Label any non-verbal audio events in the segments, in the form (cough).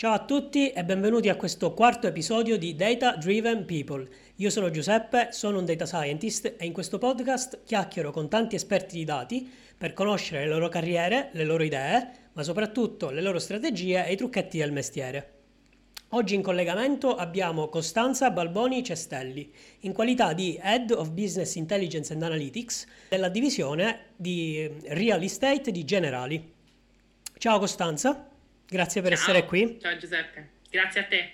Ciao a tutti e benvenuti a questo quarto episodio di Data Driven People. Io sono Giuseppe, sono un data scientist e in questo podcast chiacchiero con tanti esperti di dati per conoscere le loro carriere, le loro idee, ma soprattutto le loro strategie e i trucchetti del mestiere. Oggi in collegamento abbiamo Costanza Balboni Cestelli, in qualità di Head of Business Intelligence and Analytics della divisione di Real Estate di Generali. Ciao Costanza. Grazie per Ciao. essere qui. Ciao Giuseppe, grazie a te.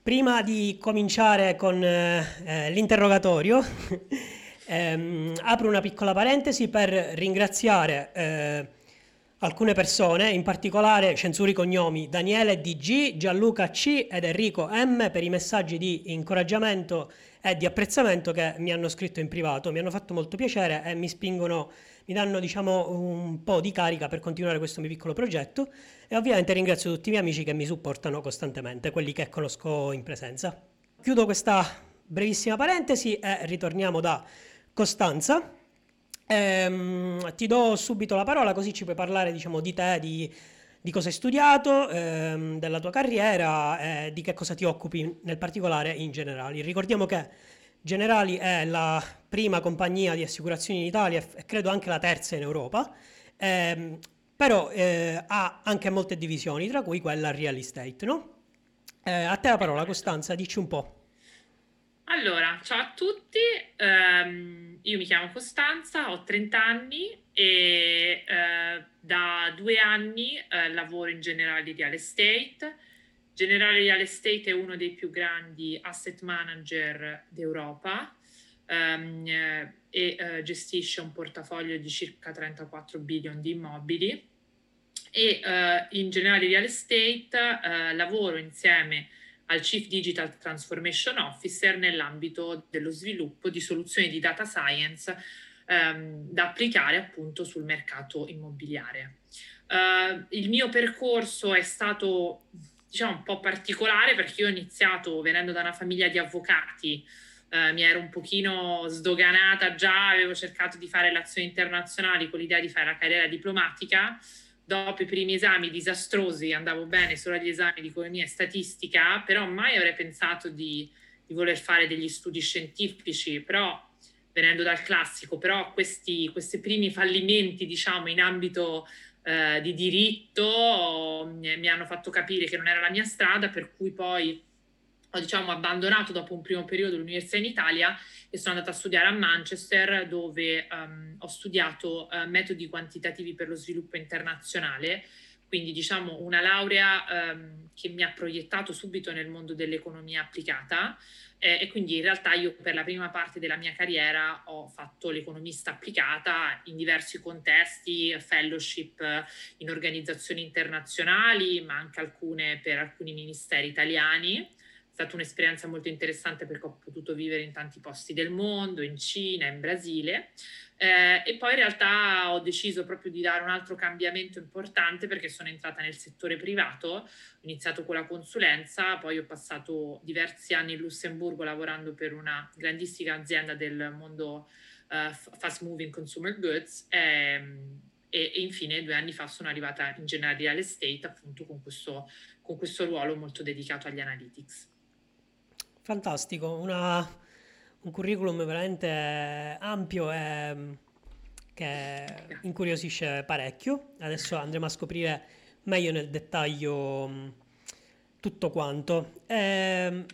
Prima di cominciare con eh, eh l'interrogatorio, (laughs) ehm, apro una piccola parentesi per ringraziare eh, alcune persone, in particolare censuri cognomi Daniele DG, Gianluca C ed Enrico M per i messaggi di incoraggiamento e di apprezzamento che mi hanno scritto in privato, mi hanno fatto molto piacere e mi spingono, mi danno diciamo un po' di carica per continuare questo mio piccolo progetto e ovviamente ringrazio tutti i miei amici che mi supportano costantemente, quelli che conosco in presenza. Chiudo questa brevissima parentesi e ritorniamo da Costanza. Ehm, ti do subito la parola così ci puoi parlare diciamo, di te, di, di cosa hai studiato, ehm, della tua carriera e di che cosa ti occupi nel particolare in Generali. Ricordiamo che Generali è la prima compagnia di assicurazioni in Italia e credo anche la terza in Europa, ehm, però eh, ha anche molte divisioni, tra cui quella real estate, no? Eh, a te la parola Costanza, dici un po'. Allora, ciao a tutti, um, io mi chiamo Costanza, ho 30 anni e uh, da due anni uh, lavoro in Generale Real Estate. Generale Real Estate è uno dei più grandi asset manager d'Europa um, e uh, gestisce un portafoglio di circa 34 billion di immobili e in Generale Real Estate lavoro insieme al Chief Digital Transformation Officer nell'ambito dello sviluppo di soluzioni di data science ehm, da applicare appunto sul mercato immobiliare. Uh, il mio percorso è stato diciamo un po' particolare perché io ho iniziato venendo da una famiglia di avvocati, uh, mi ero un pochino sdoganata già, avevo cercato di fare relazioni internazionali con l'idea di fare la carriera diplomatica dopo i primi esami disastrosi andavo bene solo agli esami di economia e statistica, però mai avrei pensato di, di voler fare degli studi scientifici, però venendo dal classico, però questi, questi primi fallimenti, diciamo, in ambito eh, di diritto mi, mi hanno fatto capire che non era la mia strada, per cui poi ho diciamo, abbandonato dopo un primo periodo l'università in Italia e sono andata a studiare a Manchester dove um, ho studiato uh, metodi quantitativi per lo sviluppo internazionale, quindi diciamo una laurea um, che mi ha proiettato subito nel mondo dell'economia applicata eh, e quindi in realtà io per la prima parte della mia carriera ho fatto l'economista applicata in diversi contesti, fellowship in organizzazioni internazionali, ma anche alcune per alcuni ministeri italiani è stata un'esperienza molto interessante perché ho potuto vivere in tanti posti del mondo, in Cina, in Brasile. Eh, e poi in realtà ho deciso proprio di dare un altro cambiamento importante perché sono entrata nel settore privato, ho iniziato con la consulenza, poi ho passato diversi anni in Lussemburgo lavorando per una grandissima azienda del mondo uh, fast moving consumer goods ehm, e, e, infine due anni fa sono arrivata in generale real estate appunto con questo, con questo ruolo molto dedicato agli analytics. Fantastico, una, un curriculum veramente ampio e mm, che incuriosisce parecchio. Adesso andremo a scoprire meglio nel dettaglio mm, tutto quanto. E, ehm,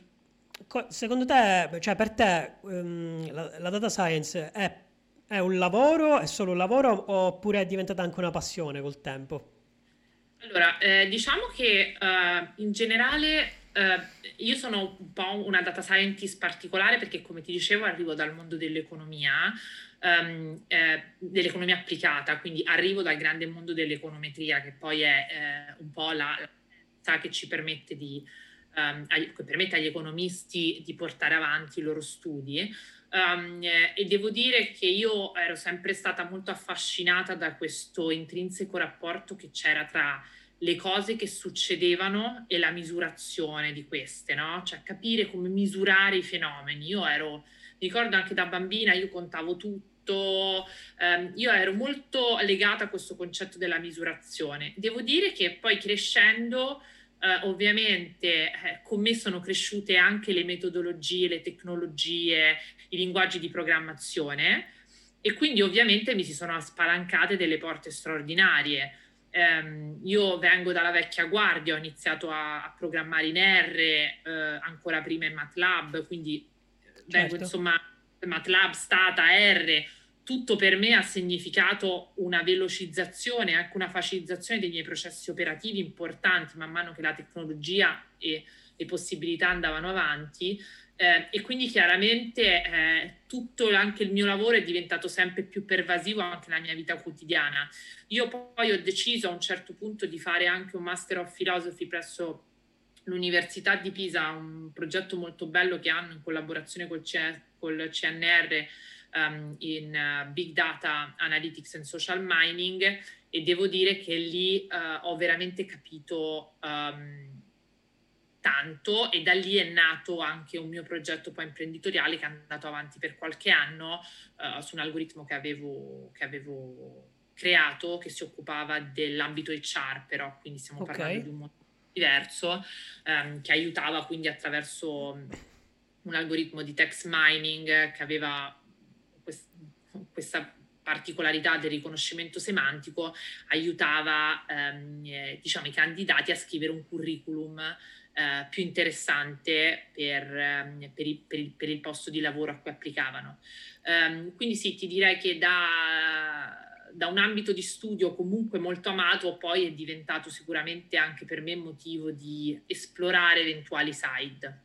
secondo te, cioè per te, um, la, la, data science è, è, un lavoro, è solo un lavoro oppure è diventata anche una passione col tempo? Allora, eh, diciamo che uh, in generale Uh, io sono un po' una data scientist particolare perché, come ti dicevo, arrivo dal mondo dell'economia, um, eh, dell'economia applicata, quindi arrivo dal grande mondo dell'econometria, che poi è eh, un po' la, la che ci permette, di, ai, che permette agli economisti di portare avanti i loro studi. Um, e devo dire che io ero sempre stata molto affascinata da questo intrinseco rapporto che c'era tra le cose che succedevano e la misurazione di queste, no? Cioè capire come misurare i fenomeni. Io ero, ricordo anche da bambina, io contavo tutto, ehm, io ero molto legata a questo concetto della misurazione. Devo dire che poi crescendo eh, ovviamente eh, con me sono cresciute anche le metodologie, le tecnologie, i linguaggi di programmazione e quindi ovviamente mi si sono spalancate delle porte straordinarie. Um, io vengo dalla vecchia guardia, ho iniziato a, a programmare in R, eh, ancora prima in MATLAB, quindi certo. vengo insomma MATLAB, Stata, R, tutto per me ha significato una velocizzazione, anche una facilitazione dei miei processi operativi importanti man mano che la tecnologia e le possibilità andavano avanti. Eh, e quindi chiaramente eh, tutto anche il mio lavoro è diventato sempre più pervasivo anche nella mia vita quotidiana. Io poi ho deciso a un certo punto di fare anche un Master of Philosophy presso l'Università di Pisa, un progetto molto bello che hanno in collaborazione col, C- col CNR um, in uh, Big Data Analytics and Social Mining e devo dire che lì uh, ho veramente capito um, tanto e da lì è nato anche un mio progetto poi imprenditoriale che è andato avanti per qualche anno uh, su un algoritmo che avevo, che avevo creato che si occupava dell'ambito HR però, quindi stiamo okay. parlando di un mondo diverso, um, che aiutava quindi attraverso un algoritmo di text mining che aveva questa particolarità del riconoscimento semantico aiutava ehm, eh, diciamo, i candidati a scrivere un curriculum eh, più interessante per, ehm, per, il, per, il, per, il, posto di lavoro a cui applicavano. Um, quindi sì, ti direi che da, da, un ambito di studio comunque molto amato poi è diventato sicuramente anche per me motivo di esplorare eventuali side.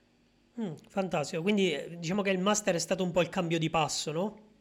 Mm, fantastico, quindi eh, diciamo che il master è stato un po' il cambio di passo, no?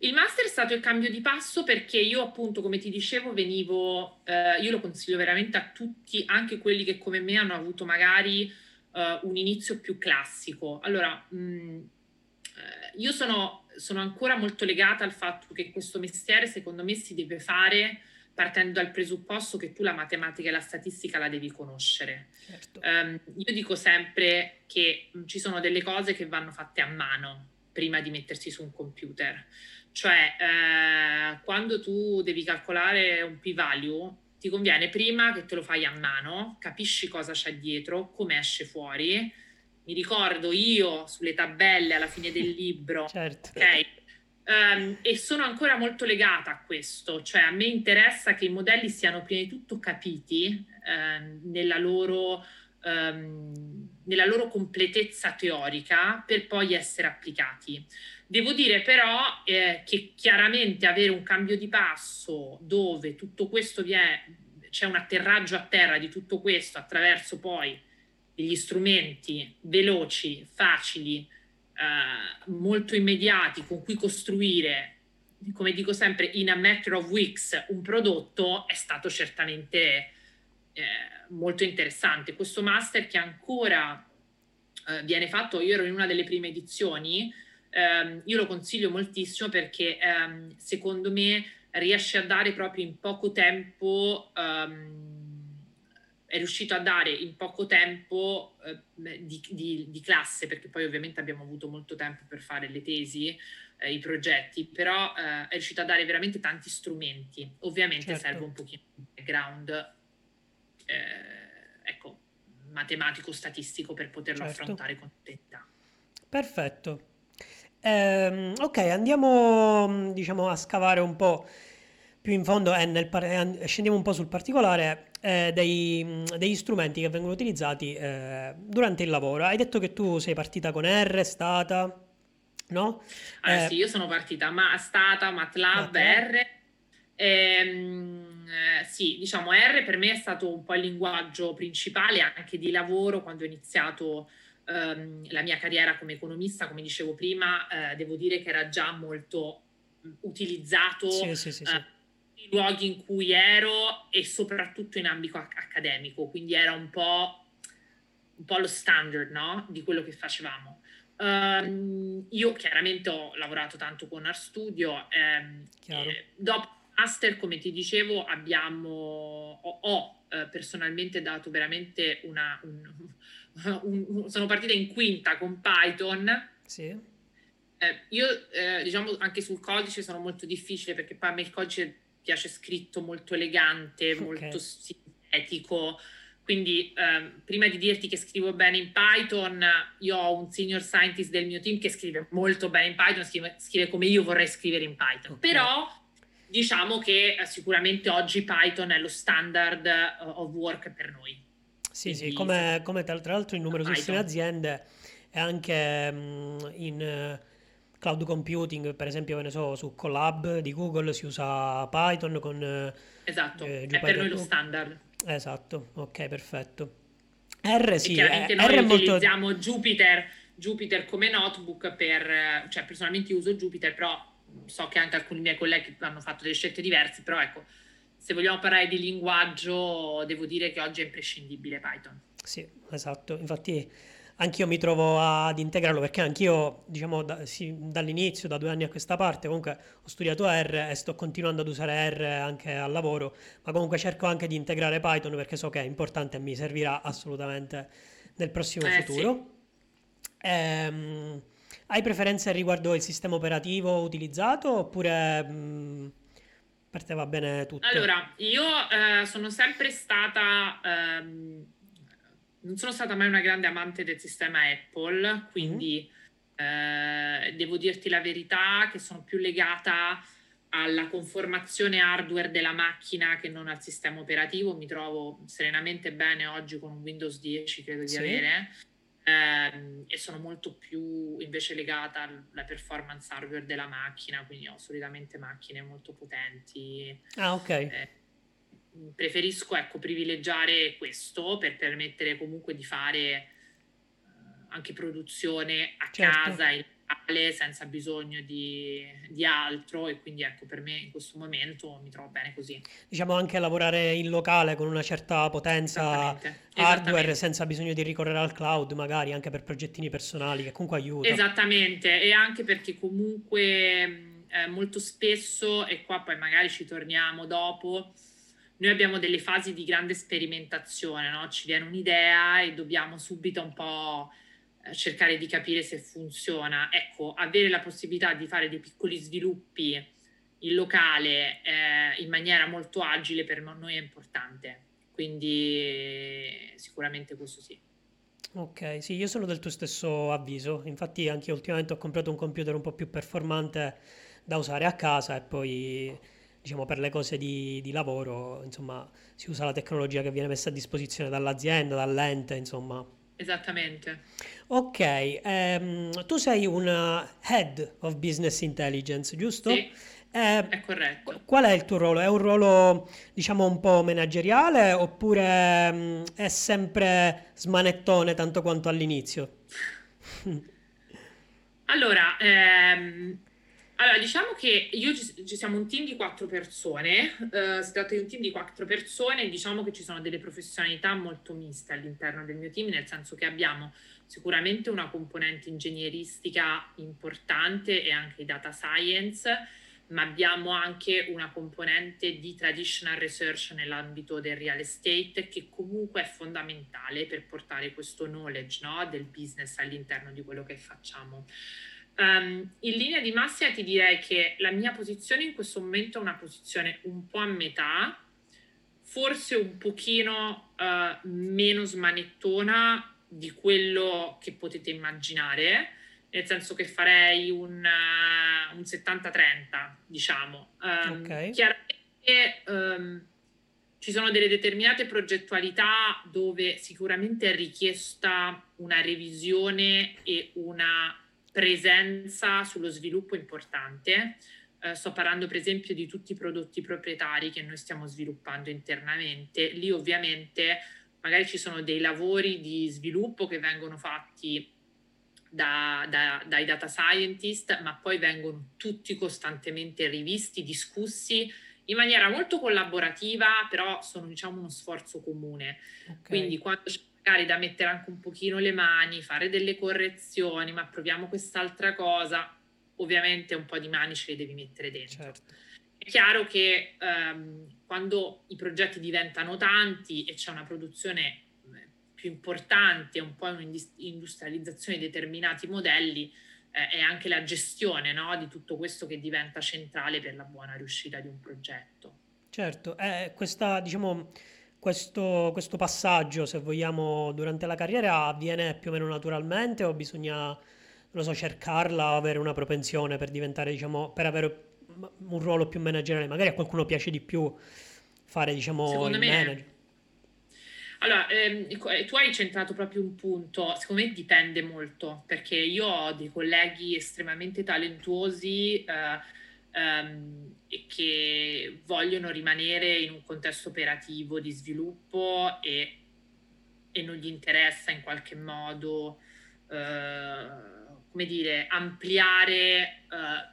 Il master è stato il cambio di passo perché io appunto, come ti dicevo, venivo, eh, io lo consiglio veramente a tutti, anche quelli che come me hanno avuto magari eh, un inizio più classico. Allora, mh, mm, eh, io sono, sono ancora molto legata al fatto che questo mestiere secondo me si deve fare partendo dal presupposto che tu la matematica e la statistica la devi conoscere. Certo. Um, io dico sempre che ci sono delle cose che vanno fatte a mano prima di mettersi su un computer. Cioè, eh, quando tu devi calcolare un p-value, ti conviene prima che te lo fai a mano, capisci cosa c'è dietro, come esce fuori. Mi ricordo io sulle tabelle alla fine del (laughs) libro, certo. ok? Um, e sono ancora molto legata a questo, cioè a me interessa che i modelli siano prima di tutto capiti eh, nella, loro, um, nella loro completezza teorica per poi essere applicati. Devo dire però eh, che chiaramente avere un cambio di passo dove tutto questo viene, c'è un atterraggio a terra di tutto questo attraverso poi degli strumenti veloci, facili, eh, molto immediati con cui costruire, come dico sempre, in a matter of weeks un prodotto è stato certamente eh, molto interessante. Questo master che ancora eh, viene fatto, io ero in una delle prime edizioni, ehm, io lo consiglio moltissimo perché ehm, secondo me riesce a dare proprio in poco tempo, ehm, è riuscito a dare in poco tempo eh, di, di, di, classe, perché poi ovviamente abbiamo avuto molto tempo per fare le tesi, eh, i progetti, però eh, è riuscito a dare veramente tanti strumenti. Ovviamente certo. serve un pochino di background, eh, ecco, matematico-statistico per poterlo certo. affrontare con intensità. Perfetto. Ehm, ok, andiamo diciamo, a scavare un po' più in fondo e nel par- scendiamo un po' sul particolare eh, dei, degli strumenti che vengono utilizzati eh, durante il lavoro. Hai detto che tu sei partita con R, è stata, no? Ah, eh, sì, io sono partita ma stata MATLAB, MATLAB. R. Ehm, eh, sì, diciamo R per me è stato un po' il linguaggio principale anche di lavoro quando ho iniziato ehm, la mia carriera come economista, come dicevo prima, eh, devo dire che era già molto utilizzato sì, sì, sì, eh, nei luoghi in cui ero e soprattutto in ambito accademico, quindi era un po', un po lo standard no? di quello che facevamo. Um, io chiaramente ho lavorato tanto con RStudio, ehm, eh, dopo master, come ti dicevo, abbiamo, ho, ho eh, personalmente dato veramente una, un, un, sono partita in quinta con Python. Sì. Eh, io, eh, diciamo, anche sul codice sono molto difficile perché poi a me il codice piace scritto molto elegante, okay. molto sintetico, quindi ehm, prima di dirti che scrivo bene in Python, io ho un senior scientist del mio team che scrive molto bene in Python, scrive, scrive come io vorrei scrivere in Python. Okay. Però diciamo che eh, sicuramente oggi Python è lo standard uh, of work per noi. Sì, Quindi, sì, come, come, tra l'altro in numerosissime Python. aziende e anche um, in... Uh, cloud computing, per esempio, ne so, su Colab di Google si usa Python con... Eh, esatto, eh, è per noi lo standard. Esatto, ok, perfetto. R sì, e chiaramente eh, noi R utilizziamo molto... Jupyter, Jupyter come notebook per, cioè personalmente uso Jupyter, però so che anche alcuni miei colleghi hanno fatto delle scelte diverse, però ecco, se vogliamo parlare di linguaggio, devo dire che oggi è imprescindibile Python. Sì, esatto, infatti anch'io mi trovo ad integrarlo perché anch'io, diciamo, da, sì, dall'inizio, da due anni a questa parte, comunque ho studiato R e sto continuando ad usare R anche al lavoro, ma comunque cerco anche di integrare Python perché so che è importante e mi servirà assolutamente nel prossimo eh, futuro. Sì. Ehm, hai preferenze riguardo il sistema operativo utilizzato oppure mh, mm, per te va bene tutto? Allora, io eh, sono sempre stata... Ehm non sono stata mai una grande amante del sistema Apple, quindi mm. eh, devo dirti la verità che sono più legata alla conformazione hardware della macchina che non al sistema operativo. Mi trovo serenamente bene oggi con un Windows 10, credo di sì. avere. Eh, e sono molto più invece legata alla performance hardware della macchina, quindi ho solitamente macchine molto potenti. Ah, ok. Eh, preferisco ecco, privilegiare questo per permettere comunque di fare uh, anche produzione a certo. casa in locale senza bisogno di, di, altro e quindi ecco per me in questo momento mi trovo bene così. Diciamo anche lavorare in locale con una certa potenza Esattamente. hardware Esattamente. senza bisogno di ricorrere al cloud magari anche per progettini personali che comunque aiuta. Esattamente e anche perché comunque eh, molto spesso e qua poi magari ci torniamo dopo noi abbiamo delle fasi di grande sperimentazione, no? ci viene un'idea e dobbiamo subito un po' cercare di capire se funziona. Ecco, avere la possibilità di fare dei piccoli sviluppi in locale eh, in maniera molto agile per noi è importante, quindi sicuramente questo sì. Ok, sì, io sono del tuo stesso avviso, infatti anche ultimamente ho comprato un computer un po' più performante da usare a casa e poi diciamo, per le cose di, di, lavoro, insomma, si usa la tecnologia che viene messa a disposizione dall'azienda, dall'ente, insomma. Esattamente. Ok, ehm, tu sei una Head of Business Intelligence, giusto? Sì, eh, è corretto. Qual è il tuo ruolo? È un ruolo, diciamo, un po' manageriale oppure mh, mm, è sempre smanettone tanto quanto all'inizio? allora, ehm, allora, diciamo che io ci, ci siamo un team di quattro persone, uh, si tratta di un team di quattro persone diciamo che ci sono delle professionalità molto miste all'interno del mio team, nel senso che abbiamo sicuramente una componente ingegneristica importante e anche data science, ma abbiamo anche una componente di traditional research nell'ambito del real estate che comunque è fondamentale per portare questo knowledge no, del business all'interno di quello che facciamo. Um, in linea di massima ti direi che la mia posizione in questo momento è una posizione un po' a metà, forse un pochino uh, meno smanettona di quello che potete immaginare, nel senso che farei un, uh, un 70-30, diciamo. Um, okay. Chiaramente um, ci sono delle determinate progettualità dove sicuramente è richiesta una revisione e una presenza sullo sviluppo importante. Eh, sto parlando per esempio di tutti i prodotti proprietari che noi stiamo sviluppando internamente. Lì ovviamente magari ci sono dei lavori di sviluppo che vengono fatti da, da, dai data scientist, ma poi vengono tutti costantemente rivisti, discussi in maniera molto collaborativa, però sono diciamo uno sforzo comune. Okay. Quindi quando c'è magari da mettere anche un pochino le mani, fare delle correzioni, ma proviamo quest'altra cosa, ovviamente un po' di mani ce le devi mettere dentro. Certo. È chiaro che um, quando i progetti diventano tanti e c'è una produzione eh, più importante, un po' un'industrializzazione di determinati modelli, eh, è anche la gestione no, di tutto questo che diventa centrale per la buona riuscita di un progetto. Certo, eh, questa diciamo questo, questo passaggio, se vogliamo, durante la carriera avviene più o meno naturalmente o bisogna, non lo so, cercarla o avere una propensione per diventare, diciamo, per avere un ruolo più manageriale? Magari a qualcuno piace di più fare, diciamo, Secondo il me... manager. Allora, ehm, eh, tu hai centrato proprio un punto, secondo me dipende molto, perché io ho dei colleghi estremamente talentuosi eh, ehm, e che vogliono rimanere in un contesto operativo di sviluppo e, e non gli interessa in qualche modo, eh, come dire, ampliare eh,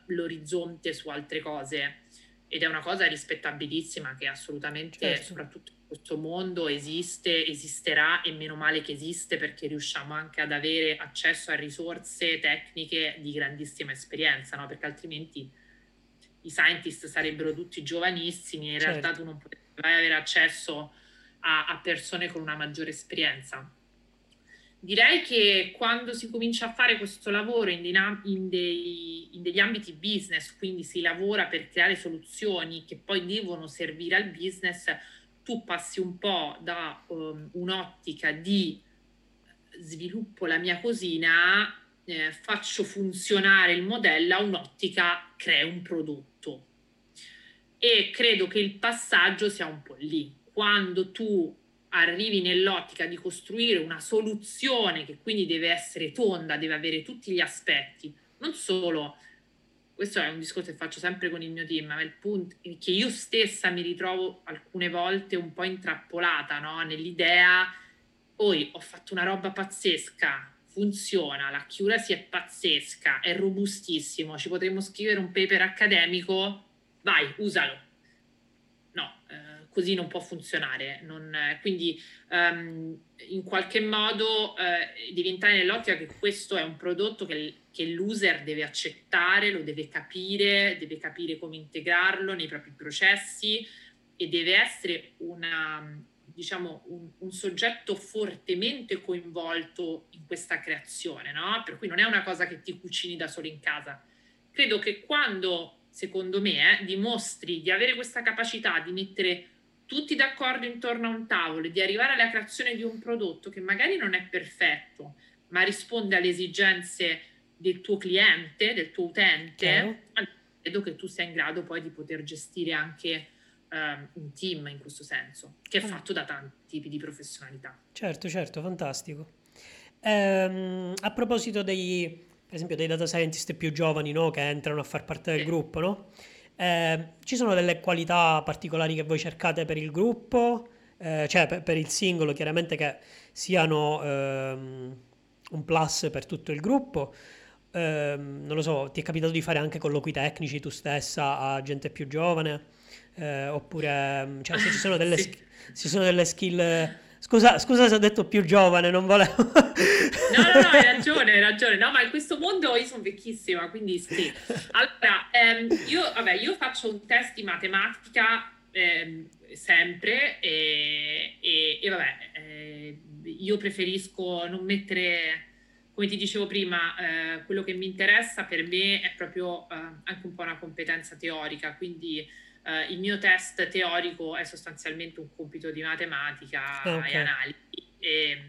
l'orizzonte su altre cose. Ed è una cosa rispettabilissima che assolutamente, certo. soprattutto questo mondo esiste, esisterà e meno male che esiste perché riusciamo anche ad avere accesso a risorse tecniche di grandissima esperienza, no? perché altrimenti i scientist sarebbero tutti giovanissimi e in certo. realtà tu non potrai avere accesso a, a persone con una maggiore esperienza. Direi che quando si comincia a fare questo lavoro in, dinam- in, dei, in, degli ambiti business, quindi si lavora per creare soluzioni che poi devono servire al business, tu passi un po' da um, un'ottica di sviluppo la mia cosina, eh, faccio funzionare il modello a un'ottica creo un prodotto. E credo che il passaggio sia un po' lì. Quando tu arrivi nell'ottica di costruire una soluzione che quindi deve essere tonda, deve avere tutti gli aspetti, non solo questo è un discorso che faccio sempre con il mio team, ma il punto è che io stessa mi ritrovo alcune volte un po' intrappolata no? nell'idea, poi ho fatto una roba pazzesca, funziona, la chiura è pazzesca, è robustissimo, ci potremmo scrivere un paper accademico, vai, usalo. No, eh, così non può funzionare. Non, eh, quindi um, in qualche modo eh, diventare nell'ottica che questo è un prodotto che che l'user deve accettare, lo deve capire, deve capire come integrarlo nei propri processi e deve essere una, diciamo, un, un, soggetto fortemente coinvolto in questa creazione, no? Per cui non è una cosa che ti cucini da solo in casa. Credo che quando, secondo me, eh, dimostri di avere questa capacità di mettere tutti d'accordo intorno a un tavolo e di arrivare alla creazione di un prodotto che magari non è perfetto, ma risponde alle esigenze del tuo cliente, del tuo utente, allora credo che tu sia in grado poi di poter gestire anche um, un team in questo senso, che è ah. fatto da tanti tipi di professionalità. Certo, certo, fantastico. Ehm, a proposito dei, per esempio, dei data scientist più giovani no, che entrano a far parte del gruppo, no? eh, ci sono delle qualità particolari che voi cercate per il gruppo, eh, cioè per, per, il singolo, chiaramente che siano ehm, un plus per tutto il gruppo, ehm, non lo so, ti è capitato di fare anche colloqui tecnici tu stessa a gente più giovane? Eh, oppure, mm, cioè, se ci sono delle, (laughs) sì. ci sono delle skill... Scusa, scusa, se ho detto più giovane, non volevo... no, no, no, hai ragione, hai ragione. No, ma in questo mondo io sono vecchissima, quindi sì. Allora, ehm, io, vabbè, io faccio un test di matematica ehm, sempre e, e, e vabbè, eh, io preferisco non mettere come ti dicevo prima, eh, quello che mi interessa per me è proprio eh, anche un po' una competenza teorica, quindi eh, il mio test teorico è sostanzialmente un compito di matematica okay. e analisi, e, ehm,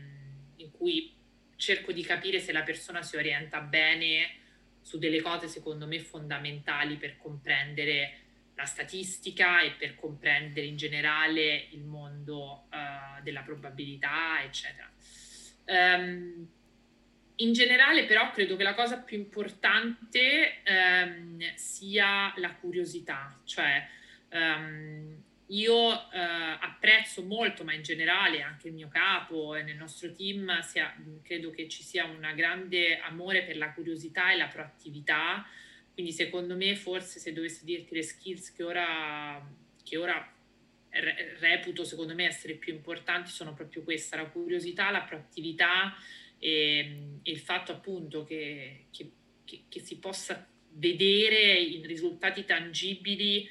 in cui cerco di capire se la persona si orienta bene su delle cose secondo me fondamentali per comprendere la statistica e per comprendere in generale il mondo uh, della probabilità, eccetera. Um, in generale però credo che la cosa più importante um, sia la curiosità, cioè um, io uh, apprezzo molto, ma in generale anche il mio capo e nel nostro team sia, credo che ci sia un grande amore per la curiosità e la proattività. Quindi secondo me forse se dovessi dirti le skills che ora, che ora reputo secondo me essere più importanti sono proprio questa, la curiosità, la proattività e, e il fatto appunto che, che, che, si possa vedere in risultati tangibili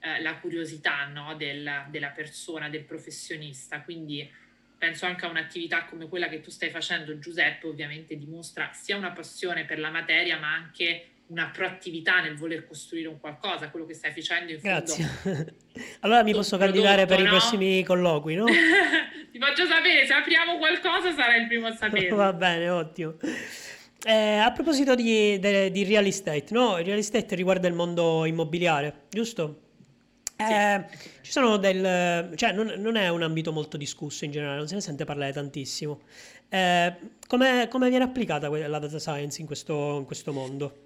eh, la curiosità no, del, della persona, del professionista. Quindi penso anche a un'attività come quella che tu stai facendo, Giuseppe, ovviamente dimostra sia una passione per la materia, ma anche una proattività nel voler costruire un qualcosa, quello che stai facendo in fondo. Grazie. (laughs) allora mi posso candidare per no? i prossimi colloqui, no? (laughs) Ti faccio sapere, se apriamo qualcosa sarai il primo a sapere. (laughs) Va bene, ottimo. Eh, a proposito di, de, di, real estate, no? Il real estate riguarda il mondo immobiliare, giusto? Eh, ci sono del... cioè non, non, è un ambito molto discusso in generale, non se ne sente parlare tantissimo. Eh, come, come viene applicata la data science in questo, in questo mondo?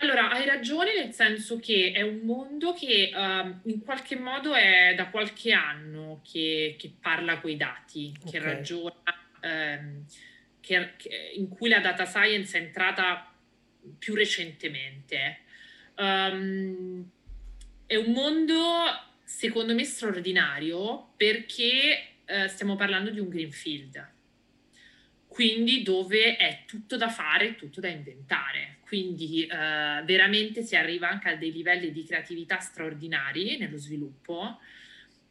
Allora, hai ragione nel senso che è un mondo che uh, in qualche modo è da qualche anno che, che parla coi dati, okay. che ragiona, um, che, che, in cui la data science è entrata più recentemente. Um, è un mondo, secondo me, straordinario perché uh, stiamo parlando di un greenfield quindi dove è tutto da fare, tutto da inventare. Quindi eh, veramente si arriva anche a dei livelli di creatività straordinari nello sviluppo.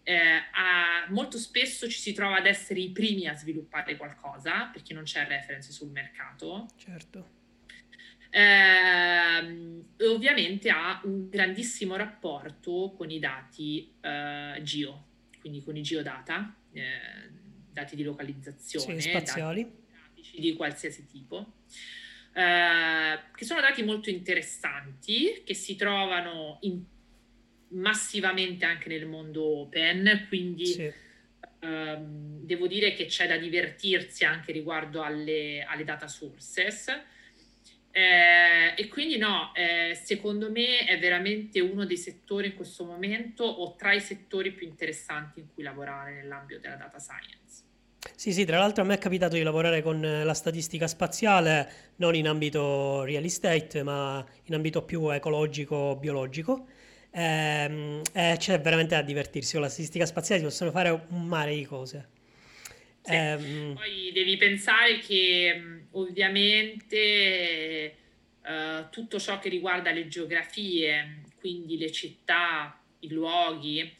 Eh, a, molto spesso ci si trova ad essere i primi a sviluppare qualcosa perché non c'è reference sul mercato. Certo. Eh, ovviamente ha un grandissimo rapporto con i dati eh, geo, quindi con i geodata, eh, dati di localizzazione. Sì, spaziali. Dati di qualsiasi tipo, eh, che sono dati molto interessanti, che si trovano in, massivamente anche nel mondo open, quindi sì. ehm, devo dire che c'è da divertirsi anche riguardo alle, alle data sources. Eh, e quindi no, eh, secondo me è veramente uno dei settori in questo momento o tra i settori più interessanti in cui lavorare nell'ambito della data science. Sì, sì, tra l'altro a me è capitato di lavorare con eh, la statistica spaziale, non in ambito real estate, ma in ambito più ecologico, biologico. Ehm, e c'è veramente da divertirsi con la statistica spaziale, si possono fare un mare di cose. Sì. Ehm, Poi devi pensare che ovviamente uh, tutto ciò che riguarda le geografie, quindi le città, i luoghi,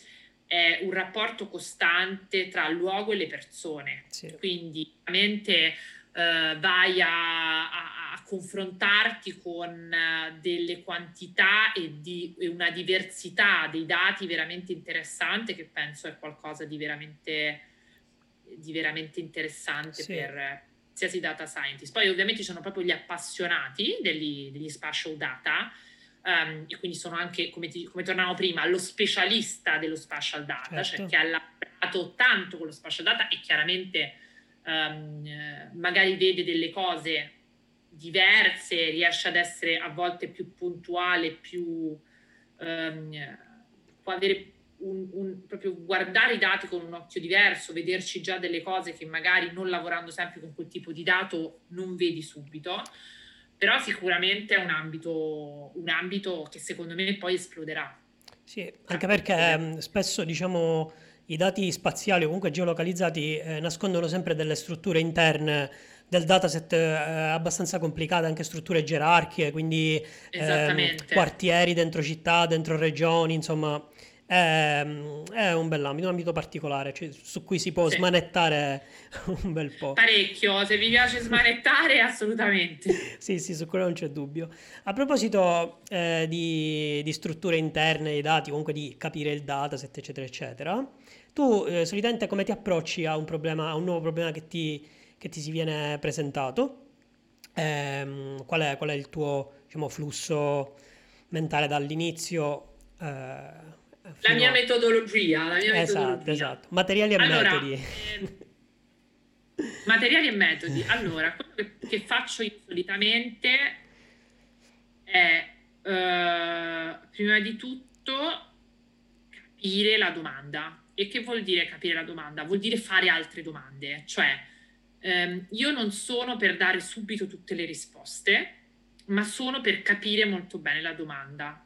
è un rapporto costante tra il luogo e le persone. Sì. Quindi ovviamente eh, vai a, a, a, confrontarti con uh, delle quantità e, di, e, una diversità dei dati veramente interessante che penso è qualcosa di veramente, di veramente interessante sì. per qualsiasi data scientist. Poi ovviamente ci sono proprio gli appassionati degli, degli spatial data um, e quindi sono anche, come, ti, come tornavo prima, lo specialista dello spatial data, cioè certo. cioè che ha lavorato tanto con lo spatial data e chiaramente um, magari vede delle cose diverse, riesce ad essere a volte più puntuale, più um, può avere un, un, proprio guardare i dati con un occhio diverso, vederci già delle cose che magari non lavorando sempre con quel tipo di dato non vedi subito però sicuramente è un ambito, un ambito che secondo me poi esploderà. Sì, anche perché mm, spesso diciamo i dati spaziali o comunque geolocalizzati eh, nascondono sempre delle strutture interne del dataset eh, abbastanza complicate, anche strutture gerarchiche, quindi eh, quartieri dentro città, dentro regioni, insomma è, è un bell'ambito, un ambito particolare cioè, su cui si può sì. smanettare (laughs) un bel po'. Parecchio, se vi piace smanettare (laughs) assolutamente. sì, sì, su quello non c'è dubbio. A proposito eh, di, di, strutture interne dei dati, comunque di capire il dataset, eccetera, eccetera, tu eh, solitamente come ti approcci a un problema, a un nuovo problema che ti, che ti si viene presentato? Eh, qual, è, qual, è, il tuo diciamo, flusso mentale dall'inizio? La mia metodologia, la mia esatto, metodologia. Esatto, materiali e allora, metodi. Eh, materiali e metodi. Allora, quello che, che faccio io solitamente è, eh, prima di tutto, capire la domanda. E che vuol dire capire la domanda? Vuol dire fare altre domande. Cioè, ehm, io non sono per dare subito tutte le risposte, ma sono per capire molto bene la domanda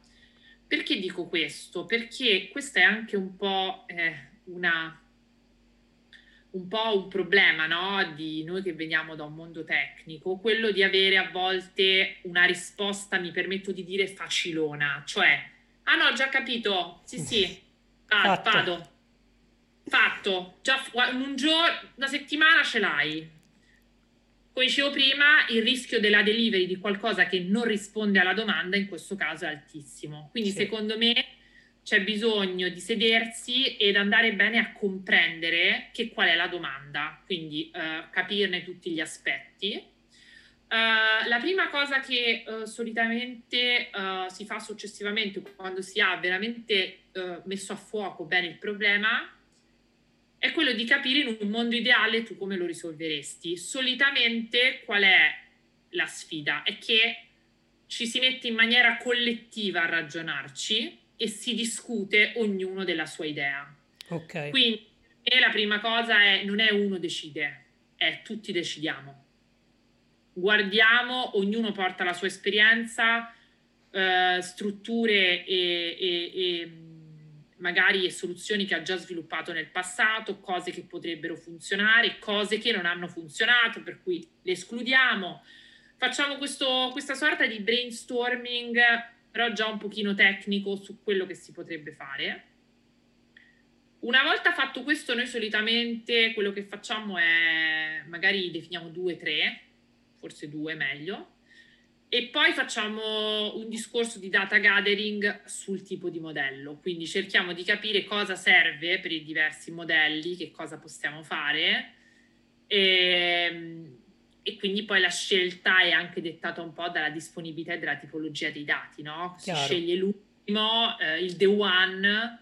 perché dico questo? Perché questo è anche un po' eh, una, un po' un problema no? di noi che veniamo da un mondo tecnico, quello di avere a volte una risposta, mi permetto di dire, facilona, cioè, ah no, ho già capito, sì sì, (laughs) vado, fatto, vado. fatto. già in un giorno, una settimana ce l'hai. Come dicevo prima, il rischio della delivery di qualcosa che non risponde alla domanda in questo caso è altissimo. Quindi sì. secondo me c'è bisogno di sedersi ed andare bene a comprendere che qual è la domanda, quindi uh, capirne tutti gli aspetti. Uh, la prima cosa che uh, solitamente si fa successivamente quando si ha veramente messo a fuoco bene il problema è quello di capire in un mondo ideale tu come lo risolveresti. Solitamente qual è la sfida? È che ci si mette in maniera collettiva a ragionarci e si discute ognuno della sua idea. Ok. Quindi la prima cosa è non è uno decide, è tutti decidiamo. Guardiamo, ognuno porta la sua esperienza, eh, strutture e, e, e magari soluzioni che ha già sviluppato nel passato, cose che potrebbero funzionare, cose che non hanno funzionato, per cui le escludiamo. Facciamo questo, questa sorta di brainstorming, però già un pochino tecnico su quello che si potrebbe fare. Una volta fatto questo, noi solitamente quello che facciamo è magari definiamo due, tre, forse due meglio, e poi facciamo un discorso di data gathering sul tipo di modello, quindi cerchiamo di capire cosa serve per i diversi modelli, che cosa possiamo fare e, ehm, e quindi poi la scelta è anche dettata un po' dalla disponibilità e dalla tipologia dei dati, no? Si Chiaro. sceglie l'ultimo, eh, il the one,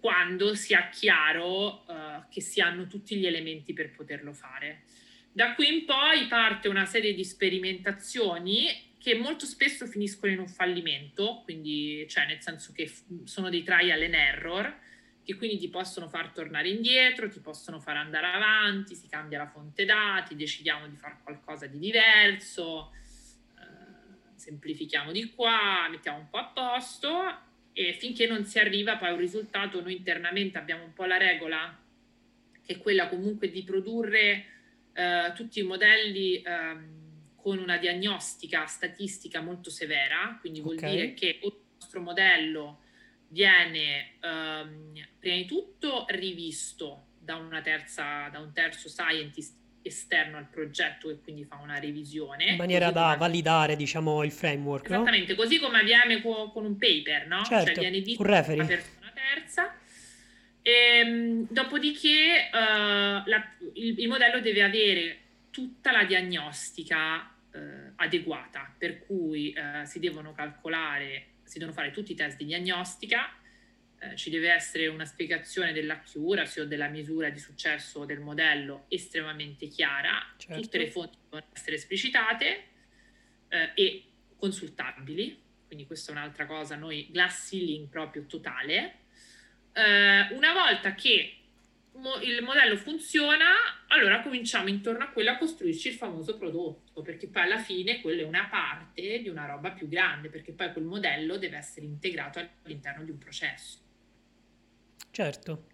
quando si ha chiaro eh, che si hanno tutti gli elementi per poterlo fare. Da qui in poi parte una serie di sperimentazioni che molto spesso finiscono in un fallimento, quindi cioè nel senso che sono dei trial and error, che quindi ti possono far tornare indietro, ti possono far andare avanti, si cambia la fonte dati, decidiamo di fare qualcosa di diverso, eh, semplifichiamo di qua, mettiamo un po' a posto e finché non si arriva poi a un risultato, noi internamente abbiamo un po' la regola, che è quella comunque di produrre eh, tutti i modelli. Eh, con una diagnostica statistica molto severa, quindi vuol okay. dire che il nostro modello viene um, prima di tutto rivisto da, terza, da un terzo scientist esterno al progetto e quindi fa una revisione. In maniera da come... validare, diciamo, il framework. Esattamente, no? così come avviene con, con un paper, no? Certo, cioè viene visto da una persona terza. E, ehm, dopodiché uh, la, il, il, modello deve avere tutta la diagnostica eh, adeguata, per cui eh, si devono calcolare, si devono fare tutti i test di diagnostica, eh, ci deve essere una spiegazione dell'accuracy o della misura di successo del modello estremamente chiara, certo. tutte le fonti devono essere esplicitate eh, e consultabili, quindi questa è un'altra cosa, noi glass ceiling proprio totale. Eh, una volta che mo- il modello funziona, allora cominciamo intorno a quello a costruirci il famoso prodotto, perché poi alla fine quello è una parte di una roba più grande, perché poi quel modello deve essere integrato all'interno di un processo. Certo,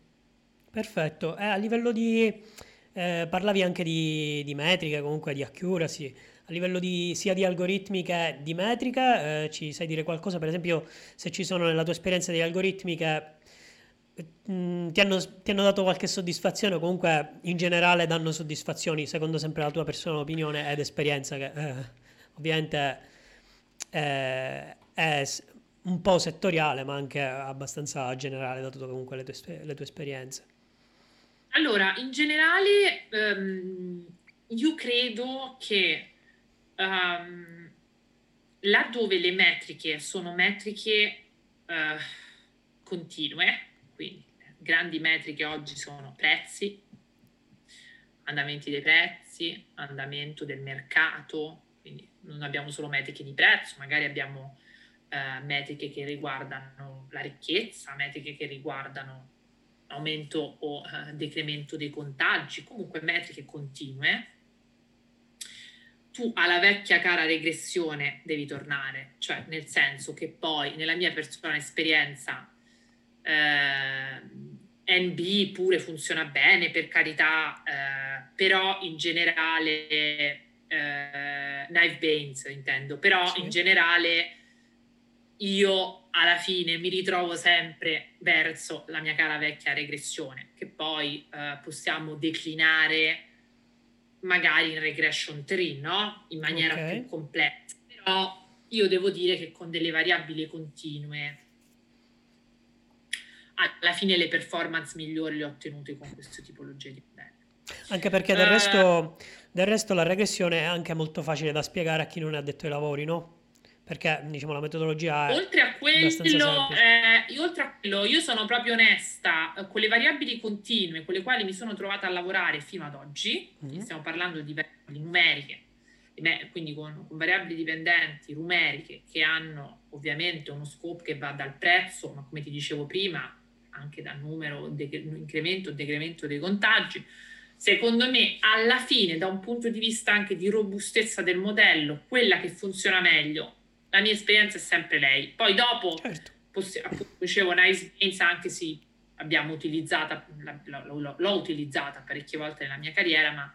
perfetto. Eh, a livello di... Eh, parlavi anche di, di, metriche, comunque di accuracy. A livello di, sia di algoritmi che di metrica, eh, ci sai dire qualcosa? Per esempio, se ci sono nella tua esperienza degli algoritmi che ti hanno, ti hanno, dato qualche soddisfazione o comunque in generale danno soddisfazioni secondo sempre la tua personale opinione ed esperienza che eh, ovviamente è, è, un po' settoriale ma anche abbastanza generale dato comunque le tue, le tue esperienze. Allora in generale um, io credo che um, laddove le metriche sono metriche uh, continue quindi grandi metriche oggi sono prezzi, andamenti dei prezzi, andamento del mercato, quindi non abbiamo solo metriche di prezzo, magari abbiamo eh, metriche che riguardano la ricchezza, metriche che riguardano aumento o eh, decremento dei contagi, comunque metriche continue. Tu alla vecchia cara regressione devi tornare, cioè nel senso che poi nella mia personale esperienza eh, NB pure funziona bene, per carità, eh, però in generale, eh, Knife Baines intendo, però sì. in generale io alla fine mi ritrovo sempre verso la mia cara vecchia regressione, che poi eh, possiamo declinare magari in regression tree, no? In maniera okay. più complessa. Però io devo dire che con delle variabili continue alla fine le performance migliori le ho ottenute con questa tipologia di modelli. Anche perché del, uh, resto, del resto la regressione è anche molto facile da spiegare a chi non è addetto ai lavori, no? Perché diciamo la metodologia è oltre a quello, eh, oltre a quello, io sono proprio onesta, con le variabili continue con le quali mi sono trovata a lavorare fino ad oggi, mm-hmm. stiamo parlando di variabili numeriche, quindi con, con, variabili dipendenti numeriche che hanno ovviamente uno scope che va dal prezzo, ma come ti dicevo prima, anche dal numero, de- incremento o decremento dei contagi. Secondo me, alla fine, da un punto di vista anche di robustezza del modello, quella che funziona meglio, la mia esperienza è sempre lei. Poi dopo, certo. possi- appunto, dicevo, Nice Gains anche sì, abbiamo utilizzata, la, la, l'ho, l'ho utilizzata parecchie volte nella mia carriera, ma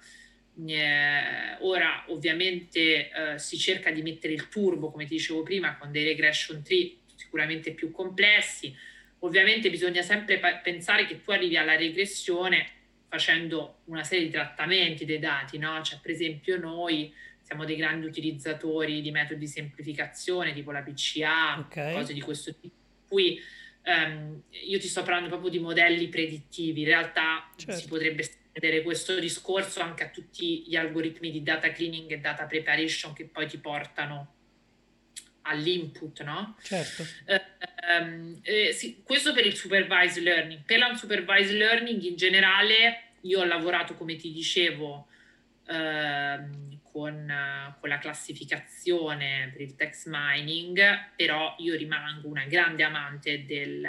eh, ora ovviamente eh, si cerca di mettere il turbo, come ti dicevo prima, con dei regression tree sicuramente più complessi, Ovviamente bisogna sempre pa- pensare che tu arrivi alla regressione facendo una serie di trattamenti dei dati, no? Cioè, per esempio, noi siamo dei grandi utilizzatori di metodi di semplificazione, tipo la PCA, okay. cose di questo tipo. Qui um, io ti sto parlando proprio di modelli predittivi, in realtà certo. si potrebbe estendere questo discorso anche a tutti gli algoritmi di data cleaning e data preparation che poi ti portano all'input, no? Certo. Uh, eh, sì, questo per il supervised learning. Per l'unsupervised learning in generale io ho lavorato, come ti dicevo, uh, con, con, la classificazione per il text mining, però io rimango una grande amante del,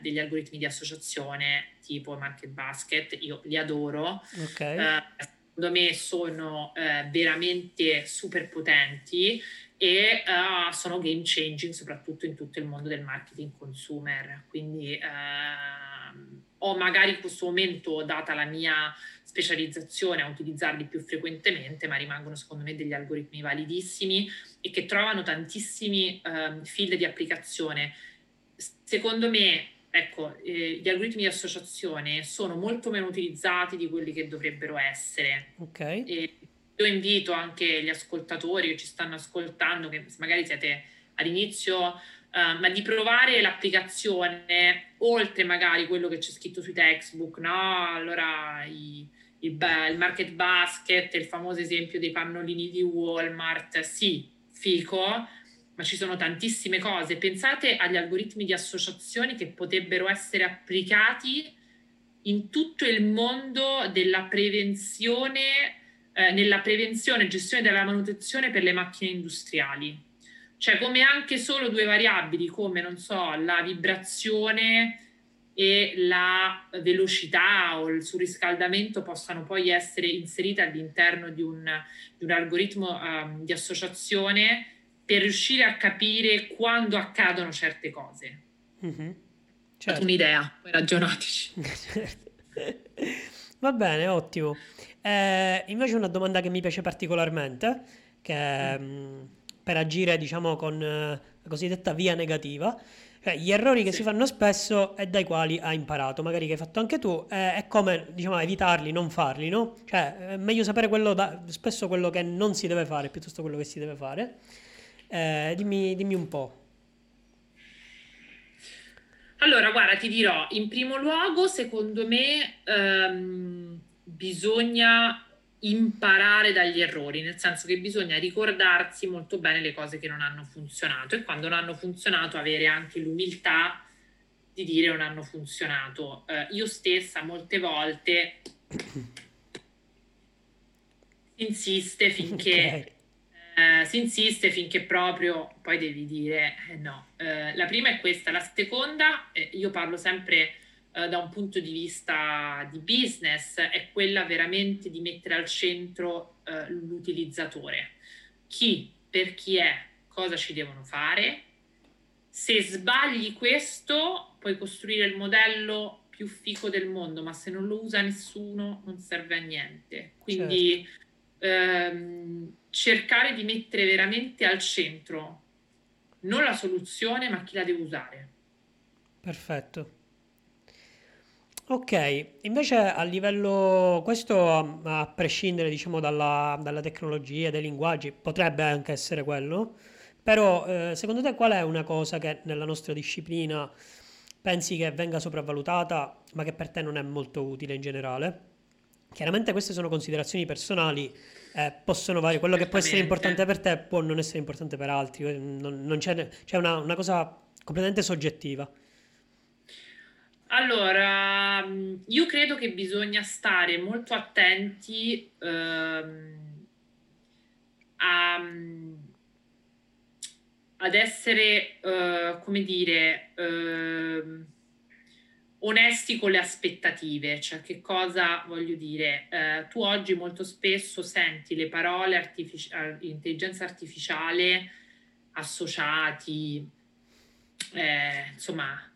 degli algoritmi di associazione tipo Market Basket, io li adoro. Okay. Eh, secondo me sono eh, veramente super potenti e uh, sono game changing soprattutto in tutto il mondo del marketing consumer. Quindi uh, ho magari in questo momento, data la mia specializzazione, a utilizzarli più frequentemente, ma rimangono secondo me degli algoritmi validissimi e che trovano tantissimi uh, field di applicazione. Secondo me, ecco, eh, gli algoritmi di associazione sono molto meno utilizzati di quelli che dovrebbero essere. Ok. E, io invito anche gli ascoltatori che ci stanno ascoltando, che magari siete all'inizio, uh, ma di provare l'applicazione oltre magari quello che c'è scritto sui textbook, no? Allora i, il, il market basket, il famoso esempio dei pannolini di Walmart, sì, fico, ma ci sono tantissime cose. Pensate agli algoritmi di associazione che potrebbero essere applicati in tutto il mondo della prevenzione eh, nella prevenzione e gestione della manutenzione per le macchine industriali. Cioè come anche solo due variabili come, non so, la vibrazione e la velocità o il surriscaldamento possano poi essere inserite all'interno di un, di un algoritmo um, di associazione per riuscire a capire quando accadono certe cose. Mm-hmm. Certo. Un'idea, poi ragionateci. (laughs) Va bene, ottimo. Eh, invece una domanda che mi piace particolarmente, che è, mm. per agire diciamo con eh, la cosiddetta via negativa, cioè gli errori che sì. si fanno spesso e dai quali hai imparato, magari che hai fatto anche tu, eh, è come diciamo evitarli, non farli, no? Cioè è meglio sapere quello da, spesso quello che non si deve fare piuttosto quello che si deve fare. Eh, dimmi, dimmi un po'. Allora, guarda, ti dirò, in primo luogo, secondo me, um, bisogna imparare dagli errori, nel senso che bisogna ricordarsi molto bene le cose che non hanno funzionato e quando non hanno funzionato avere anche l'umiltà di dire non hanno funzionato. Eh, io stessa molte volte insiste finché okay. eh, si insiste finché proprio poi devi dire eh, no. Eh, la prima è questa, la seconda eh, io parlo sempre eh, da un punto di vista di business è quella veramente di mettere al centro eh, l'utilizzatore. Chi, per chi è, cosa ci devono fare. Se sbagli questo, puoi costruire il modello più fico del mondo, ma se non lo usa nessuno non serve a niente. Quindi certo. ehm, cercare di mettere veramente al centro non la soluzione, ma chi la deve usare. Perfetto. Ok, invece a livello, questo a, prescindere diciamo dalla, dalla tecnologia, dai linguaggi, potrebbe anche essere quello, però eh, secondo te qual è una cosa che nella nostra disciplina pensi che venga sopravvalutata, ma che per te non è molto utile in generale? Chiaramente queste sono considerazioni personali, eh, possono variare, quello che può essere importante per te può non essere importante per altri, eh, non, non c'è, c'è una, una cosa completamente soggettiva. Allora, io credo che bisogna stare molto attenti ehm, a, ad essere, eh, come dire, ehm, onesti con le aspettative, cioè che cosa voglio dire? Eh, tu oggi molto spesso senti le parole artifici- intelligenza artificiale associati, eh, insomma,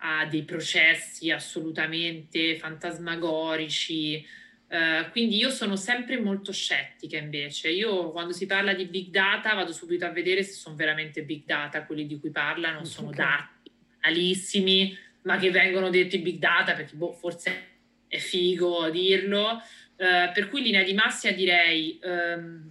a dei processi assolutamente fantasmagorici. Uh, quindi io sono sempre molto scettica invece. Io quando si parla di big data vado subito a vedere se sono veramente big data quelli di cui parlano, sono okay. dati banalissimi, ma che vengono detti big data perché boh, forse è figo dirlo. Uh, per cui linea di massima direi um,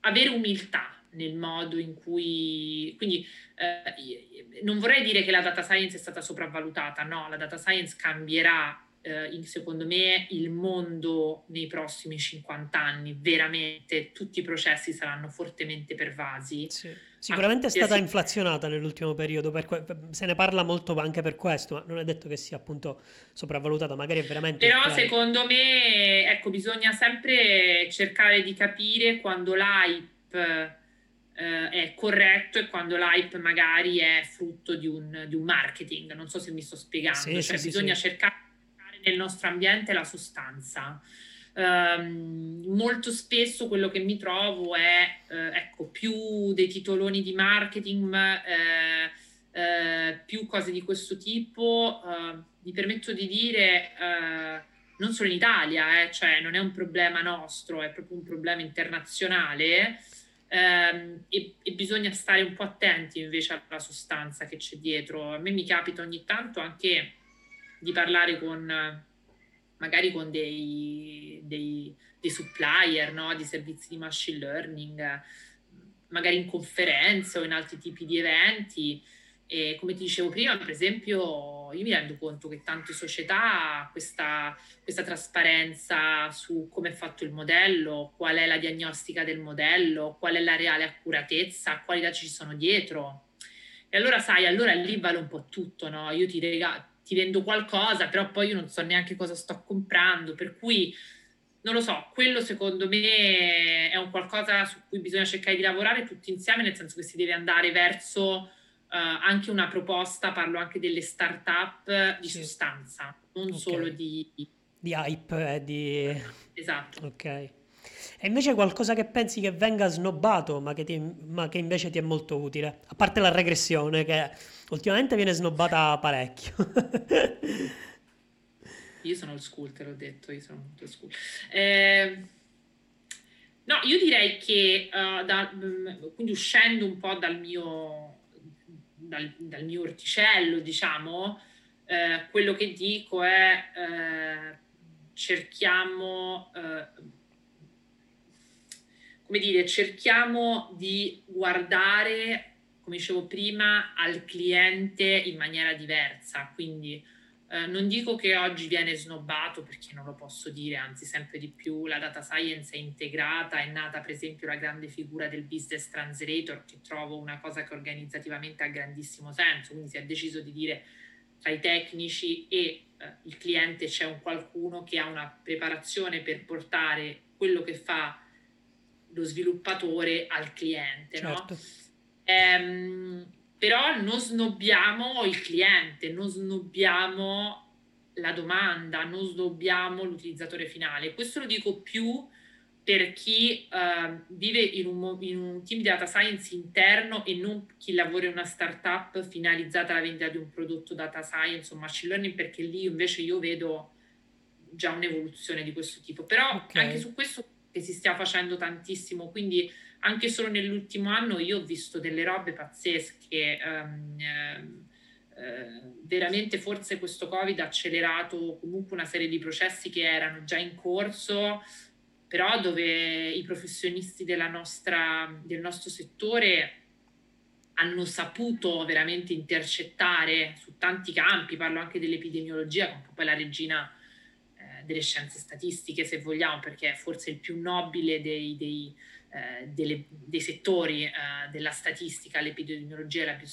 avere umiltà nel modo in cui... Quindi eh, non vorrei dire che la data science è stata sopravvalutata, no, la data science cambierà eh, in, secondo me il mondo nei prossimi 50 anni, veramente tutti i processi saranno fortemente pervasi. Sì. Sicuramente è stata inflazionata nell'ultimo periodo, que- se ne parla molto anche per questo, ma non è detto che sia appunto sopravvalutata, magari è veramente... Però secondo me, ecco, bisogna sempre cercare di capire quando l'hype eh, è corretto e quando l'hype magari è frutto di un, di un marketing. Non so se mi sto spiegando, sì, cioè sì, bisogna sì. cercare nel nostro ambiente la sostanza. Um, molto spesso quello che mi trovo è eh, ecco, più dei titoloni di marketing, eh, eh, più cose di questo tipo. mi permetto di dire eh, non solo in Italia, eh, cioè non è un problema nostro, è proprio un problema internazionale ehm, e, e, bisogna stare un po' attenti invece alla sostanza che c'è dietro. A me mi capita ogni tanto anche di parlare con magari con dei, dei, dei supplier no? di servizi di machine learning, magari in conferenze o in altri tipi di eventi. E come ti dicevo prima, per esempio, io mi rendo conto che tante società questa, questa trasparenza su come è fatto il modello, qual è la diagnostica del modello, qual è la reale accuratezza, quali dati ci sono dietro. E allora sai, allora lì vale un po' tutto, no? Io ti, rega- ti vendo qualcosa, però poi io non so neanche cosa sto comprando, per cui non lo so, quello secondo me è un qualcosa su cui bisogna cercare di lavorare tutti insieme, nel senso che si deve andare verso anche una proposta, parlo anche delle start-up di sì. sostanza, non okay. solo di... Di hype, eh, di... (laughs) Esatto. Ok. E invece qualcosa che pensi che venga snobbato, ma che, ti, ma che invece ti è molto utile? A parte la regressione, che ultimamente viene snobbata parecchio. (laughs) io sono old school, te l'ho detto, io sono molto school. Eh, no, io direi che, uh, da, quindi uscendo un po' dal mio dal, dal mio orticello, diciamo, eh, quello che dico è eh, cerchiamo, eh, come dire, cerchiamo di guardare, come dicevo prima, al cliente in maniera diversa, quindi eh, non dico che oggi viene snobbato perché non lo posso dire, anzi sempre di più la data science è integrata, è nata per esempio la grande figura del business translator che trovo una cosa che organizzativamente ha grandissimo senso, quindi si è deciso di dire tra i tecnici e eh, il cliente c'è un qualcuno che ha una preparazione per portare quello che fa lo sviluppatore al cliente. Certo. No? Ehm, però non snobbiamo il cliente, non snobbiamo la domanda, non snobbiamo l'utilizzatore finale. Questo lo dico più per chi uh, vive in un, in un, team di data science interno e non chi lavora in una startup finalizzata alla vendita di un prodotto data science o machine learning, perché lì invece io vedo già un'evoluzione di questo tipo. Però okay. anche su questo che si stia facendo tantissimo, quindi anche solo nell'ultimo anno io ho visto delle robe pazzesche. Um, eh, veramente forse questo Covid ha accelerato comunque una serie di processi che erano già in corso, però dove i professionisti nostra, del nostro settore hanno saputo veramente intercettare su tanti campi, parlo anche dell'epidemiologia, che è un po' poi la regina eh, delle scienze statistiche, se vogliamo, perché è forse il più nobile dei, dei, delle, dei settori eh, della statistica, l'epidemiologia la più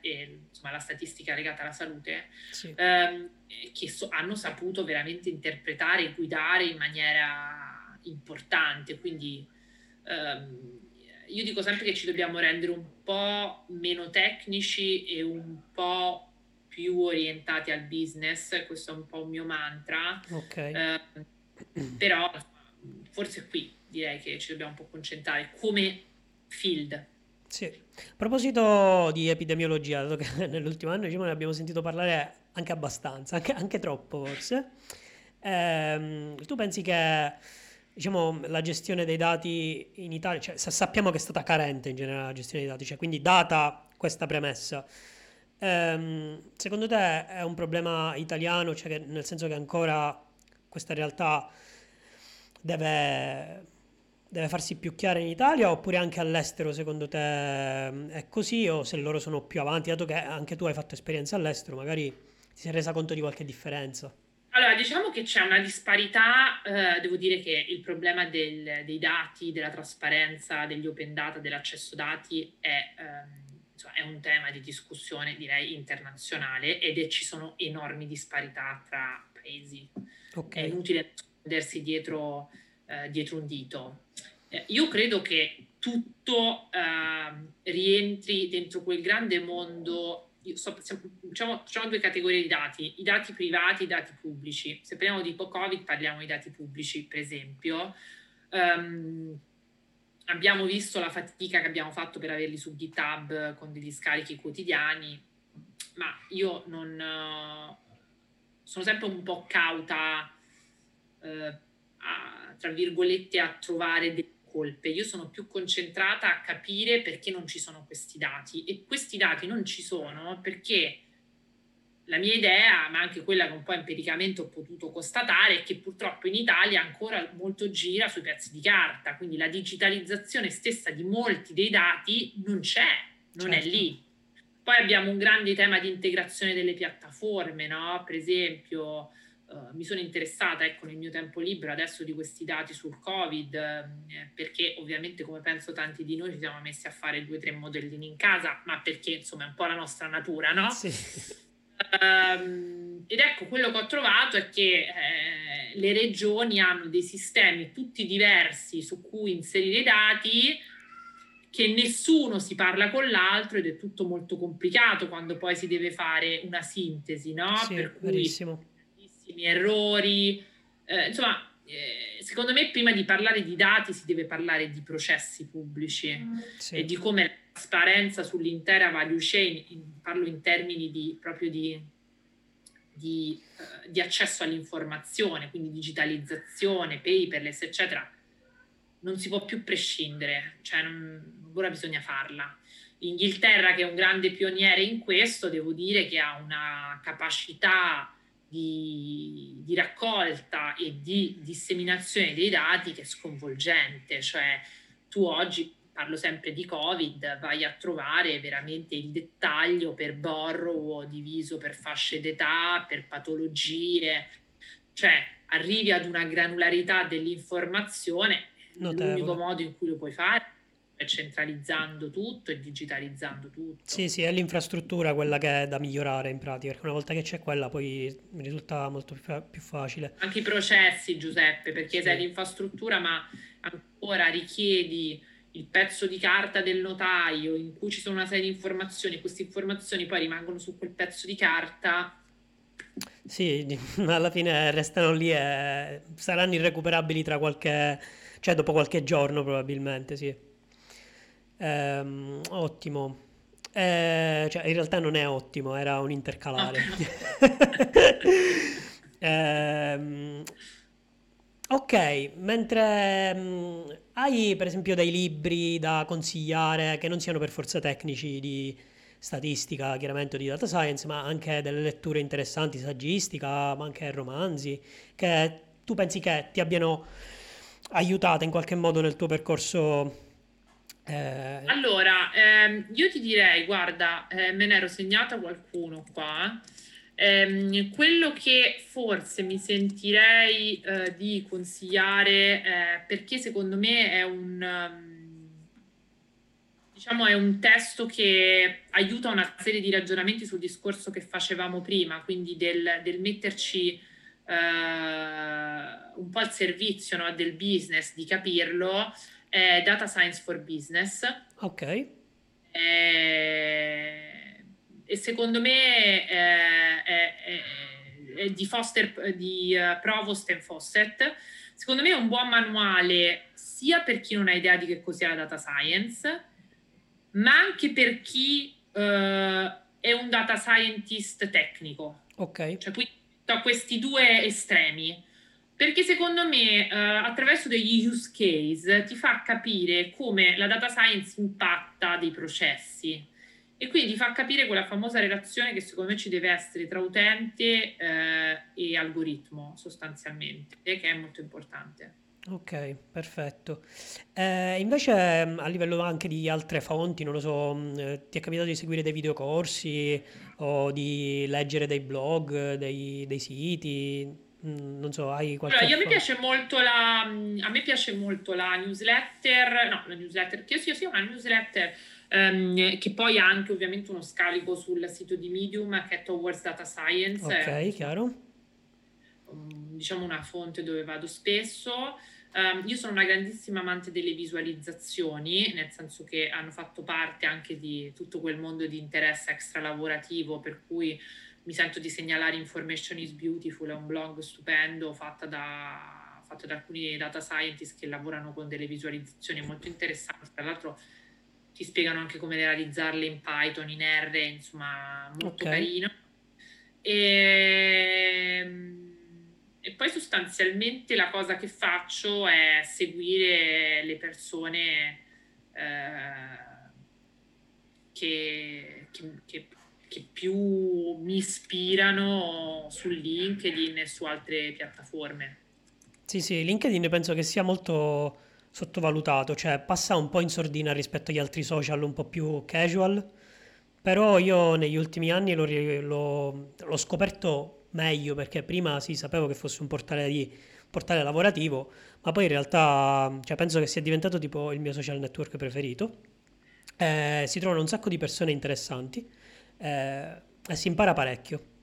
eh, insomma, la statistica legata alla salute, sì. ehm, che so, hanno saputo veramente interpretare e guidare in maniera importante. Quindi ehm, io dico sempre che ci dobbiamo rendere un po' meno tecnici e un po' più orientati al business, questo è un po' un mio mantra. Okay. Eh, però forse qui direi che ci dobbiamo un po' concentrare come field. Sì. A proposito di epidemiologia, dato che (laughs) nell'ultimo anno diciamo, ne abbiamo sentito parlare anche abbastanza, anche, anche troppo forse, ehm, tu pensi che diciamo, la gestione dei dati in Italia, cioè, sappiamo che è stata carente in generale la gestione dei dati, cioè, quindi data questa premessa, ehm, secondo te è un problema italiano, cioè che, nel senso che ancora questa realtà deve, deve farsi più chiara in Italia oppure anche all'estero secondo te è così o se loro sono più avanti, dato che anche tu hai fatto esperienza all'estero, magari ti sei resa conto di qualche differenza? Allora, diciamo che c'è una disparità, eh, devo dire che il problema del, dei dati, della trasparenza, degli open data, dell'accesso dati è, ehm, insomma, è, un tema di discussione, direi, internazionale ed è, ci sono enormi disparità tra paesi. Okay. È inutile nascondersi dietro, eh, dietro un dito. Eh, io credo che tutto ehm, rientri dentro quel grande mondo so, diciamo, facciamo due categorie di dati, i dati privati e i dati pubblici. Se parliamo di Covid parliamo di dati pubblici, per esempio. Um, abbiamo visto la fatica che abbiamo fatto per averli su GitHub con degli scarichi quotidiani, ma io non... Uh, sono sempre un po' cauta, uh, a, tra virgolette, a trovare dei colpe, io sono più concentrata a capire perché non ci sono questi dati e questi dati non ci sono perché la mia idea, ma anche quella che un po' empiricamente ho potuto constatare, è che purtroppo in Italia ancora molto gira sui pezzi di carta, quindi la digitalizzazione stessa di molti dei dati non c'è, non certo. è lì. Poi abbiamo un grande tema di integrazione delle piattaforme, no? Per esempio, Uh, mi sono interessata ecco, nel mio tempo libero adesso di questi dati sul Covid, eh, perché ovviamente come penso tanti di noi ci siamo messi a fare due o tre modellini in casa, ma perché insomma è un po' la nostra natura, no? Sì. Um, ed ecco, quello che ho trovato è che eh, le regioni hanno dei sistemi tutti diversi su cui inserire i dati, che nessuno si parla con l'altro ed è tutto molto complicato quando poi si deve fare una sintesi, no? Sì, per cui verissimo tantissimi errori. Eh, insomma, eh, secondo me prima di parlare di dati si deve parlare di processi pubblici sì. e di come la trasparenza sull'intera value chain, in, parlo in termini di, proprio di, di, uh, di accesso all'informazione, quindi digitalizzazione, paperless, eccetera, non si può più prescindere, cioè non, ora bisogna farla. L'Inghilterra, che è un grande pioniere in questo, devo dire che ha una capacità di, di, raccolta e di disseminazione dei dati che è sconvolgente, cioè tu oggi parlo sempre di Covid, vai a trovare veramente il dettaglio per borrow diviso per fasce d'età, per patologie, cioè arrivi ad una granularità dell'informazione, Notevole. l'unico modo in cui lo puoi fare centralizzando tutto e digitalizzando tutto. Sì, sì, è l'infrastruttura quella che è da migliorare in pratica, perché una volta che c'è quella poi mi risulta molto più facile. Anche i processi, Giuseppe, perché sì. sei l'infrastruttura, ma ancora richiedi il pezzo di carta del notaio in cui ci sono una serie di informazioni, queste informazioni poi rimangono su quel pezzo di carta. Sì, (laughs) alla fine restano lì e saranno irrecuperabili tra qualche, cioè dopo qualche giorno probabilmente, sì. Ehm, ottimo. Eh, cioè, in realtà non è ottimo, era un intercalare. (laughs) eh, ok, mentre mh, mm, hai per esempio dei libri da consigliare che non siano per forza tecnici di, statistica, chiaramente di data science, ma anche delle letture interessanti, saggistica, ma anche romanzi, che tu pensi che ti abbiano aiutato in qualche modo nel tuo percorso? Eh... Allora, ehm, io ti direi, guarda, eh, me ne ero segnata qualcuno qua. Eh, quello che forse mi sentirei eh, di consigliare, eh, perché secondo me è un, um, diciamo, è un testo che aiuta una serie di ragionamenti sul discorso che facevamo prima, quindi del, del metterci uh, un po' al servizio no, del business, di capirlo, è Data Science for Business. Ok. E, e secondo me è, è, è di, Foster, di uh, Provost e Fawcett. Secondo me è un buon manuale sia per chi non ha idea di che cos'è la data science, ma anche per chi uh, è un data scientist tecnico. Ok. Cioè, qui a questi due estremi. Perché secondo me, uh, attraverso degli use case, ti fa capire come la data science impatta dei processi e quindi ti fa capire quella famosa relazione che secondo me ci deve essere tra utente eh, e algoritmo sostanzialmente, che è molto importante. Ok, perfetto. Eh, invece mm, a livello anche di altre fonti, non lo so, mm, eh, ti è capitato di seguire dei videocorsi o di leggere dei blog, dei, dei siti? Mm, non so, hai qualche... Allora, a me piace molto la, a me piace molto la newsletter, no, la newsletter, che io sia, sia una newsletter Um, che poi ha anche ovviamente uno scarico sul sito di Medium che è Towards Data Science. Ok, chiaro. Um, diciamo una fonte dove vado spesso. Um, io sono una grandissima amante delle visualizzazioni, nel senso che hanno fatto parte anche di tutto quel mondo di interesse extra lavorativo, per cui mi sento di segnalare Information is Beautiful, è un blog stupendo fatto da, fatto da alcuni data scientist che lavorano con delle visualizzazioni molto interessanti. Tra l'altro ti spiegano anche come realizzarle in Python, in R, insomma, molto okay. carino. E, ehm, e, poi sostanzialmente la cosa che faccio è seguire le persone eh, che, che, che, che più mi ispirano su LinkedIn e su altre piattaforme. Sì, sì, LinkedIn penso che sia molto sottovalutato, cioè passa un po' in sordina rispetto agli altri social un po' più casual, però io negli ultimi anni l'ho, l'ho, l'ho scoperto meglio perché prima sì sapevo che fosse un portale, di, portale lavorativo, ma poi in realtà cioè, penso che sia diventato tipo il mio social network preferito. Eh, si trovano un sacco di persone interessanti eh, e si impara parecchio.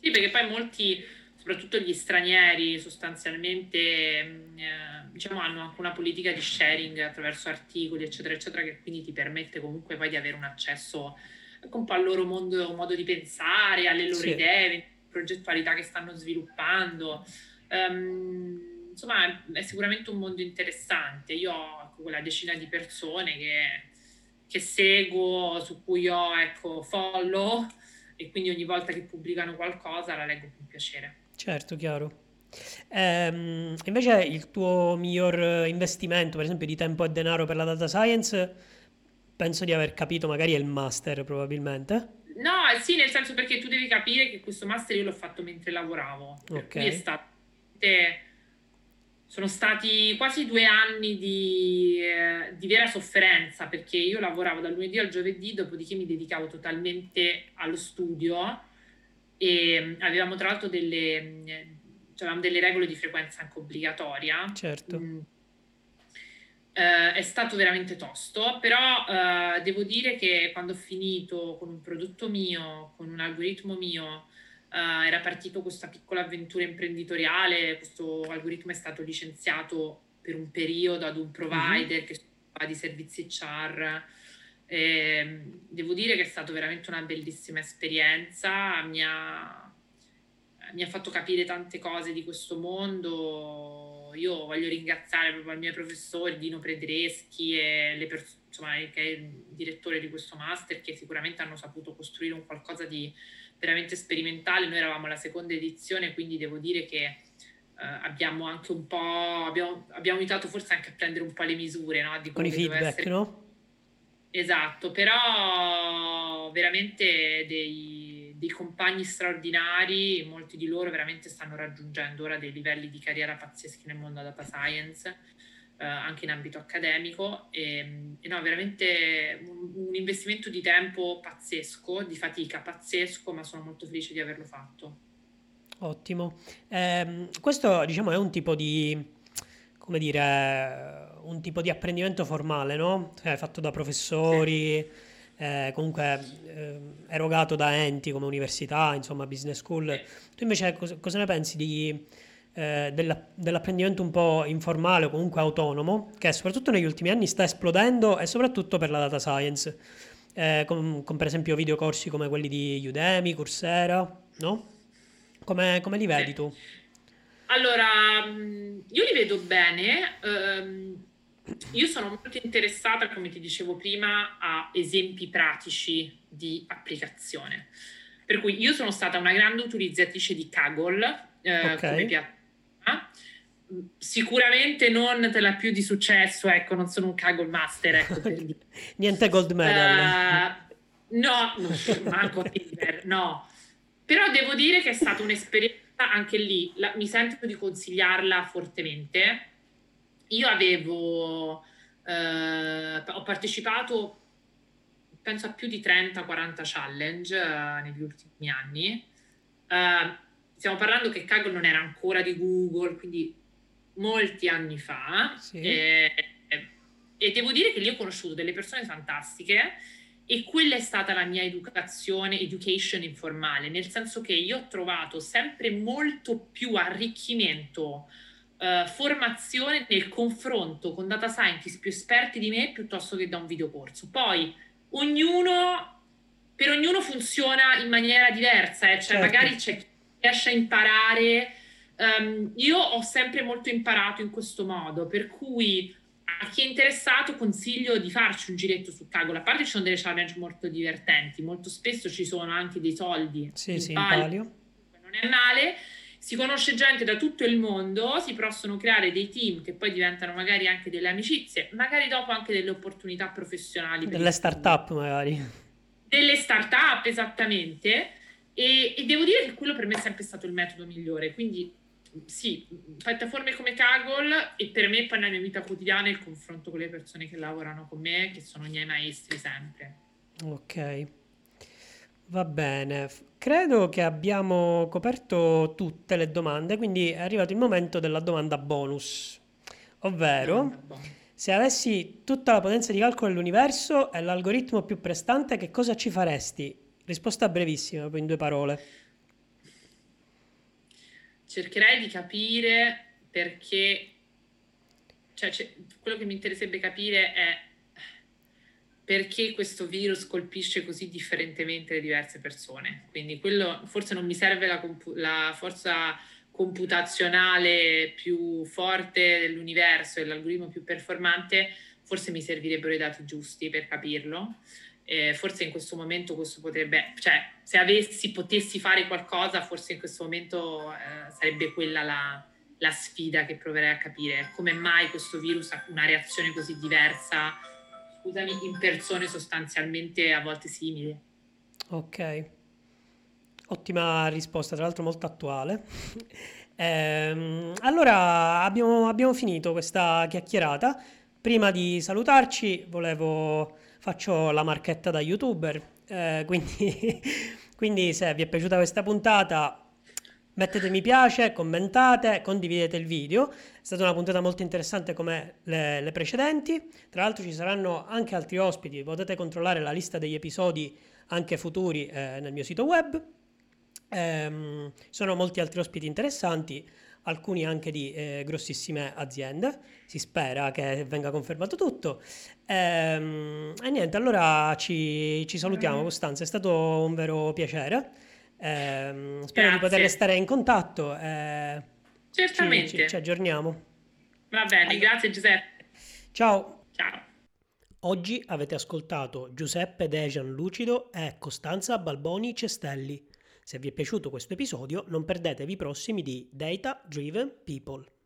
Sì, perché poi molti soprattutto gli stranieri sostanzialmente mm, eh, diciamo, hanno anche una politica di sharing attraverso articoli, eccetera, eccetera, che quindi ti permette comunque poi di avere un accesso anche un po' al loro mondo, modo di pensare, alle loro sì. idee, progettualità che stanno sviluppando. Um, insomma, è sicuramente un mondo interessante. Io ho quella decina di persone che, che seguo, su cui ho ecco, follow e quindi ogni volta che pubblicano qualcosa la leggo con piacere. Certo, chiaro. Ehm, invece il tuo miglior investimento, per esempio, di tempo e denaro per la data science, penso di aver capito, magari è il master probabilmente. No, sì, nel senso perché tu devi capire che questo master io l'ho fatto mentre lavoravo. Ok. È stato, sono stati quasi due anni di, eh, di, vera sofferenza perché io lavoravo dal lunedì al giovedì, dopodiché mi dedicavo totalmente allo studio e mm, avevamo tra l'altro delle, cioè delle regole di frequenza anche obbligatoria. Certo. Mm. Uh, è stato veramente tosto, però uh, devo dire che quando ho finito con un prodotto mio, con un algoritmo mio, uh, era partito questa piccola avventura imprenditoriale, questo algoritmo è stato licenziato per un periodo ad un provider mm-hmm. che si occupa di servizi HR e ehm, devo dire che è stata veramente una bellissima esperienza, mi ha, mi ha fatto capire tante cose di questo mondo. Io voglio ringraziare proprio i miei professori, Dino Predreschi e le pers- insomma, che è il direttore di questo master, che sicuramente hanno saputo costruire un qualcosa di veramente sperimentale. Noi eravamo alla seconda edizione, quindi devo dire che eh, abbiamo anche un po' abbiamo, abbiamo aiutato forse anche a prendere un po' le misure no? di con i feedback, essere... no? Esatto, però veramente dei, dei, compagni straordinari, molti di loro veramente stanno raggiungendo ora dei livelli di carriera pazzeschi nel mondo data science, eh, anche in ambito accademico. E, e no, veramente un, un, investimento di tempo pazzesco, di fatica pazzesco, ma sono molto felice di averlo fatto. Ottimo. Eh, questo diciamo è un tipo di come dire, un tipo di apprendimento formale, no? Cioè, fatto da professori, eh, comunque eh, erogato da enti come università, insomma, business school. Tu invece cosa, cosa ne pensi di, eh, della, dell'apprendimento un po' informale o comunque autonomo, che soprattutto negli ultimi anni sta esplodendo e soprattutto per la data science, eh, con, con, per esempio videocorsi come quelli di Udemy, Coursera, no? Come, come li vedi tu? Allora, mm, io li vedo bene. Um, io sono molto interessata, come ti dicevo prima, a esempi pratici di applicazione. Per cui io sono stata una grande utilizzatrice di Kaggle eh, okay. come piattaforma. Sicuramente non te la più di successo, ecco, non sono un Kaggle master, ecco, Niente gold medal. Uh, no, no, manco Silver, no. Però devo dire che è stata un'esperienza anche lì la, mi sento di consigliarla fortemente. Io avevo, eh, ho partecipato, penso a più di 30-40 challenge eh, negli ultimi anni. Eh, stiamo parlando che Kaggle non era ancora di Google, quindi molti anni fa. Sì. E, e devo dire che lì ho conosciuto delle persone fantastiche e quella è stata la mia educazione, education informale, nel senso che io ho trovato sempre molto più arricchimento, eh, formazione nel confronto con data scientist più esperti di me piuttosto che da un videocorso. Poi ognuno, per ognuno funziona in maniera diversa, eh? cioè certo. magari c'è chi riesce a imparare. Um, io ho sempre molto imparato in questo modo, per cui a chi è interessato consiglio di farci un giretto su Kaggle. A parte ci sono delle challenge molto divertenti, molto spesso ci sono anche dei soldi sì, in, sì, palio, in palio. Non è male. Si conosce gente da tutto il mondo, si possono creare dei team che poi diventano magari anche delle amicizie, magari dopo anche delle opportunità professionali. Delle start-up magari. Delle start-up, esattamente. E, e devo dire che quello per me è sempre stato il metodo migliore. Quindi sì, piattaforme come Kaggle e per me poi nella mia vita quotidiana il confronto con le persone che lavorano con me, che sono i miei maestri sempre. Ok, va bene. Credo che abbiamo coperto tutte le domande, quindi è arrivato il momento della domanda bonus, ovvero domanda bonus. se avessi tutta la potenza di calcolo dell'universo e l'algoritmo più prestante, che cosa ci faresti? Risposta brevissima, in due parole cercherei di capire perché, cioè, quello che mi interesserebbe capire è perché questo virus colpisce così differentemente le diverse persone. Quindi quello forse non mi serve la, compu- la forza computazionale più forte dell'universo e l'algoritmo più performante, forse mi servirebbero i dati giusti per capirlo eh, forse in questo momento questo potrebbe, cioè se avessi, potessi fare qualcosa, forse in questo momento eh, sarebbe quella la, la, sfida che proverei a capire, come mai questo virus ha una reazione così diversa, scusami, in persone sostanzialmente a volte simili. Ok, ottima risposta, tra l'altro molto attuale. (laughs) eh, allora abbiamo, abbiamo finito questa chiacchierata. Prima di salutarci volevo faccio la marchetta da youtuber, eh, quindi, (laughs) quindi se vi è piaciuta questa puntata mettete mi piace, commentate, condividete il video. È stata una puntata molto interessante come le, le, precedenti. Tra l'altro ci saranno anche altri ospiti, potete controllare la lista degli episodi anche futuri eh, nel mio sito web. Ehm, sono molti altri ospiti interessanti alcuni anche di eh, grossissime aziende. Si spera che venga confermato tutto. Ehm, e niente, allora ci, ci salutiamo, Costanza. È stato un vero piacere. Ehm, spero Grazie. di poter restare in contatto. Eh, Certamente. Ci, ci, ci, aggiorniamo. Va bene, allora. grazie Giuseppe. Ciao. Ciao. Oggi avete ascoltato Giuseppe Dejan Lucido e Costanza Balboni Cestelli. Se vi è piaciuto questo episodio non perdetevi i prossimi di Data Driven People.